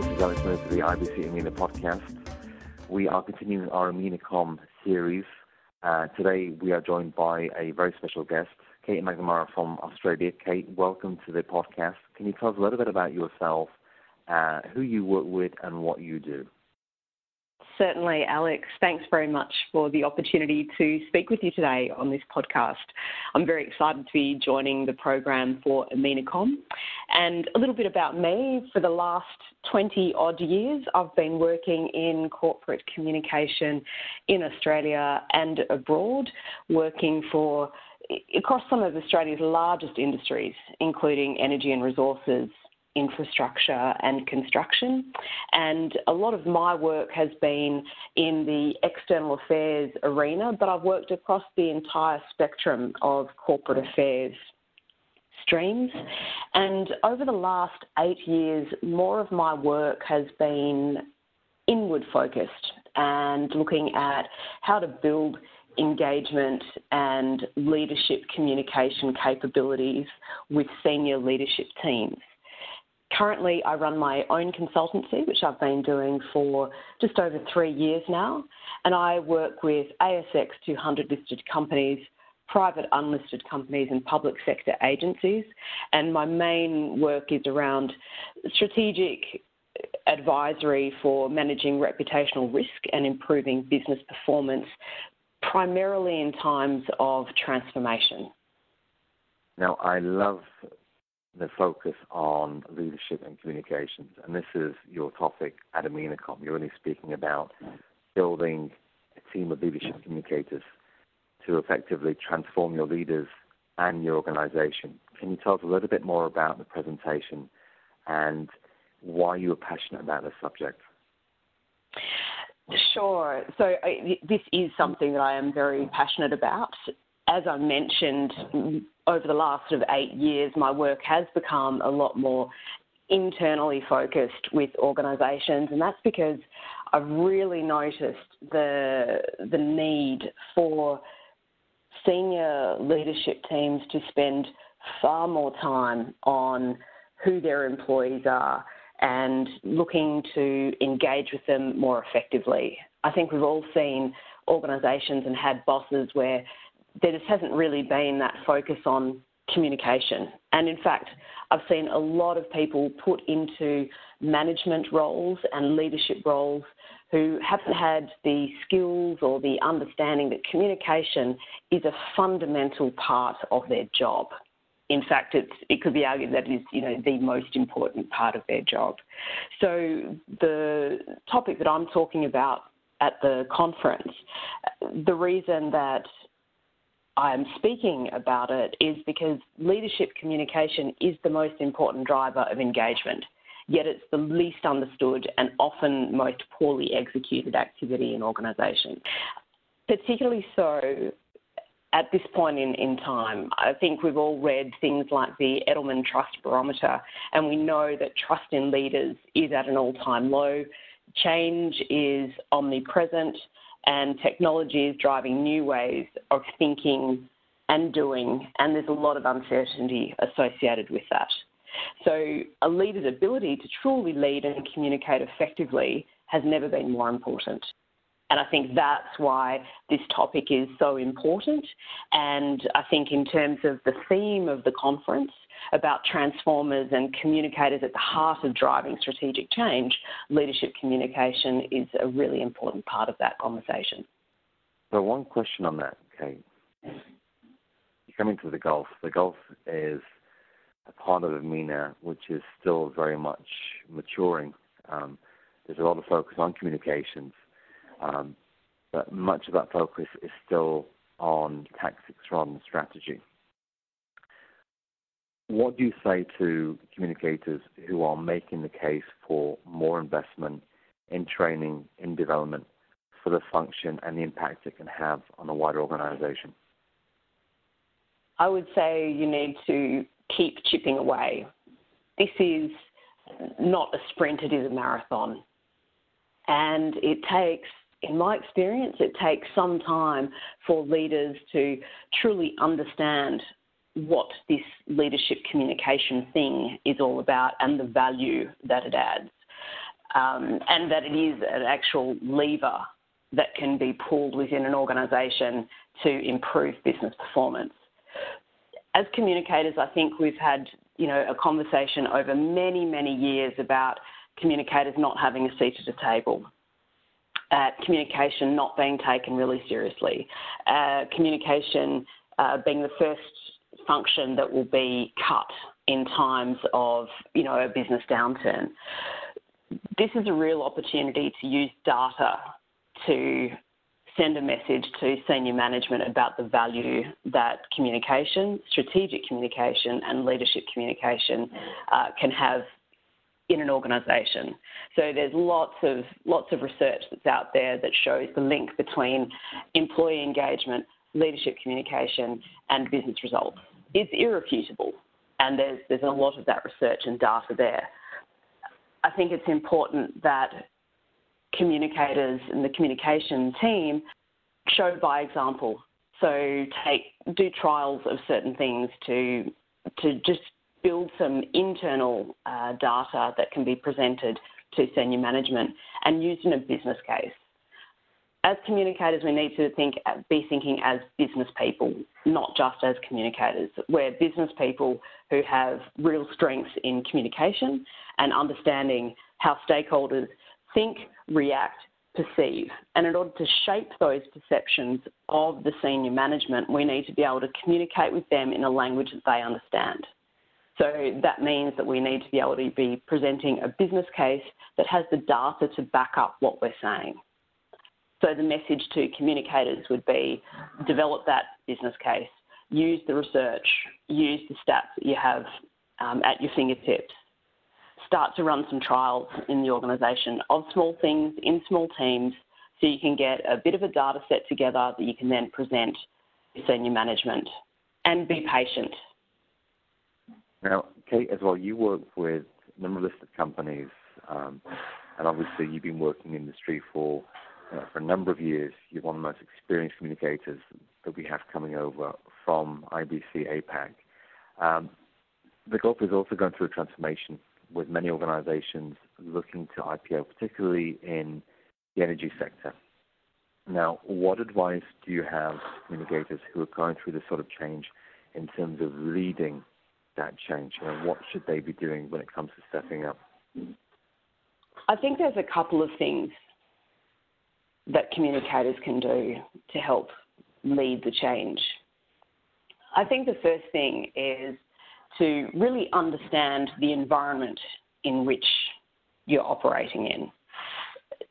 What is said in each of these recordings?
This is Alex Miller for the IABC EMENA podcast. We are continuing our EMENAComm series. Uh, today we are joined by a very special guest, Kate McNamara from Australia. Kate, welcome to the podcast. Can you tell us a little bit about yourself, uh, who you work with, and what you do? Certainly, Alex. Thanks very much for the opportunity to speak with you today on this podcast. I'm very excited to be joining the program for EMENAComm. And a little bit about me. For the last 20 odd years, I've been working in corporate communication in Australia and abroad, working for across some of Australia's largest industries, including energy and resources, infrastructure and construction. And a lot of my work has been in the external affairs arena, but I've worked across the entire spectrum of corporate affairs streams. And over the last eight years, more of my work has been inward focused and looking at how to build engagement and leadership communication capabilities with senior leadership teams. Currently, I run my own consultancy, which I've been doing for just over three years now, and I work with ASX 200 listed companies, private unlisted companies, and public sector agencies. And my main work is around strategic advisory for managing reputational risk and improving business performance, primarily in times of transformation. Now, I love the focus on leadership and communications, and this is your topic at EMENAComm. You're really speaking about building a team of leadership communicators to effectively transform your leaders and your organization. Can you tell us a little bit more about the presentation and why you are passionate about this subject? Sure. So I, this is something that I am very passionate about. As I mentioned, over the last sort of eight years, my work has become a lot more internally focused with organisations, and that's because I've really noticed the the need for senior leadership teams to spend far more time on who their employees are and looking to engage with them more effectively. I think we've all seen organisations and had bosses where there just hasn't really been that focus on communication. And in fact, I've seen a lot of people put into management roles and leadership roles who haven't had the skills or the understanding that communication is a fundamental part of their job. In fact, it could be argued that it is, you know, the most important part of their job. So the topic that I'm talking about at the conference, the reason that I'm speaking about it is because leadership communication is the most important driver of engagement, yet it's the least understood and often most poorly executed activity in organisations. Particularly so at this point in, in time, I think we've all read things like the Edelman Trust Barometer, and we know that trust in leaders is at an all time low. Change is omnipresent and technology is driving new ways of thinking and doing, and there's a lot of uncertainty associated with that. So, a leader's ability to truly lead and communicate effectively has never been more important. And I think that's why this topic is so important. And I think, in terms of the theme of the conference, about transformers and communicators at the heart of driving strategic change, leadership communication is a really important part of that conversation. So, one question on that, Kate. You come into the Gulf. The Gulf is a part of MENA which is still very much maturing. Um, there's a lot of focus on communications, um, but much of that focus is still on tactics rather than strategy. What do you say to communicators who are making the case for more investment in training, in development for the function and the impact it can have on a wider organization? I would say you need to keep chipping away. This is not a sprint, it is a marathon. And it takes, in my experience, it takes some time for leaders to truly understand what this leadership communication thing is all about and the value that it adds. um, and that it is an actual lever that can be pulled within an organisation to improve business performance. As communicators, I think we've had you know a conversation over many many years about communicators not having a seat at a table, uh, communication not being taken really seriously, uh, communication uh, being the first function that will be cut in times of you know a business downturn. This is a real opportunity to use data to send a message to senior management about the value that communication, strategic communication, and leadership communication uh, can have in an organisation. So there's lots of lots of research that's out there that shows the link between employee engagement, leadership communication, and business results. It's irrefutable, and there's there's a lot of that research and data there. I think it's important that communicators and the communication team show by example. So take do trials of certain things to to just build some internal uh, data that can be presented to senior management and used in a business case. As communicators, we need to think, uh, be thinking as business people, not just as communicators. We're business people who have real strengths in communication and understanding how stakeholders think, react, perceive. And in order to shape those perceptions of the senior management, we need to be able to communicate with them in a language that they understand. So that means that we need to be able to be presenting a business case that has the data to back up what we're saying. So the message to communicators would be develop that business case, use the research, use the stats that you have um, at your fingertips, start to run some trials in the organisation of small things in small teams so you can get a bit of a data set together that you can then present to senior management and be patient. Now, Kate, as well, you work with a number of listed companies, um, and obviously you've been working in the industry for uh, for a number of years. You're one of the most experienced communicators that we have coming over from IABC APAC. Um, the Gulf is also going through a transformation with many organizations looking to IPO, particularly in the energy sector. Now, what advice do you have to communicators who are going through this sort of change in terms of leading that change? And what should they be doing when it comes to stepping up? I think there's a couple of things that communicators can do to help lead the change. I think the first thing is to really understand the environment in which you're operating in.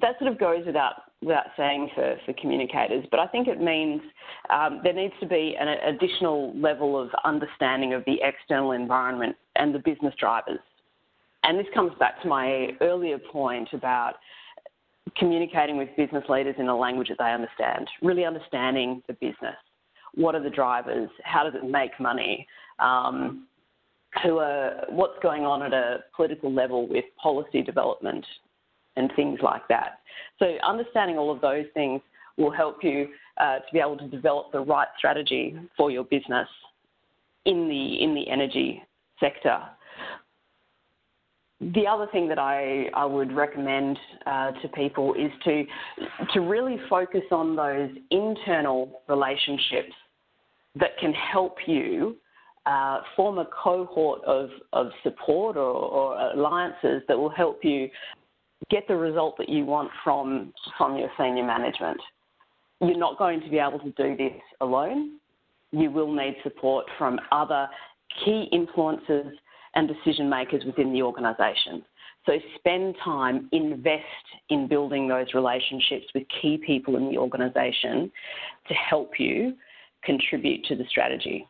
That sort of goes without without saying for, for communicators, but I think it means um, there needs to be an additional level of understanding of the external environment and the business drivers. And this comes back to my earlier point about communicating with business leaders in a language that they understand, really understanding the business. What are the drivers? How does it make money? Um, who are what's going on at a political level with policy development and things like that. So understanding all of those things will help you uh, to be able to develop the right strategy for your business in the in the energy sector. The other thing that I, I would recommend uh, to people is to to really focus on those internal relationships that can help you uh, form a cohort of, of support or, or alliances that will help you get the result that you want from, from your senior management. You're not going to be able to do this alone. You will need support from other key influencers and decision makers within the organisation. So spend time, invest in building those relationships with key people in the organisation to help you contribute to the strategy.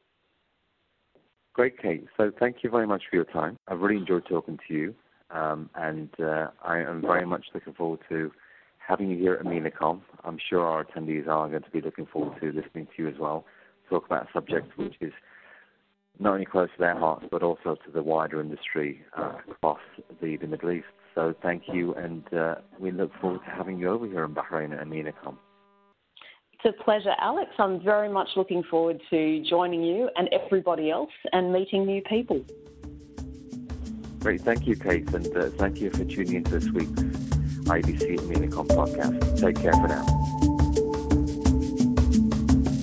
Great, Kate. So thank you very much for your time. I've really enjoyed talking to you, um, and uh, I am very much looking forward to having you here at EMENAComm. I'm sure our attendees are going to be looking forward to listening to you as well. Talk about a subject which is not only close to their hearts, but also to the wider industry uh, across the, the Middle East. So thank you, and uh, we look forward to having you over here in Bahrain at EMENAComm. It's a pleasure, Alex. I'm very much looking forward to joining you and everybody else and meeting new people. Great. Thank you, Kate, and uh, thank you for tuning into this week's IABC EMENAComm podcast. Take care for now.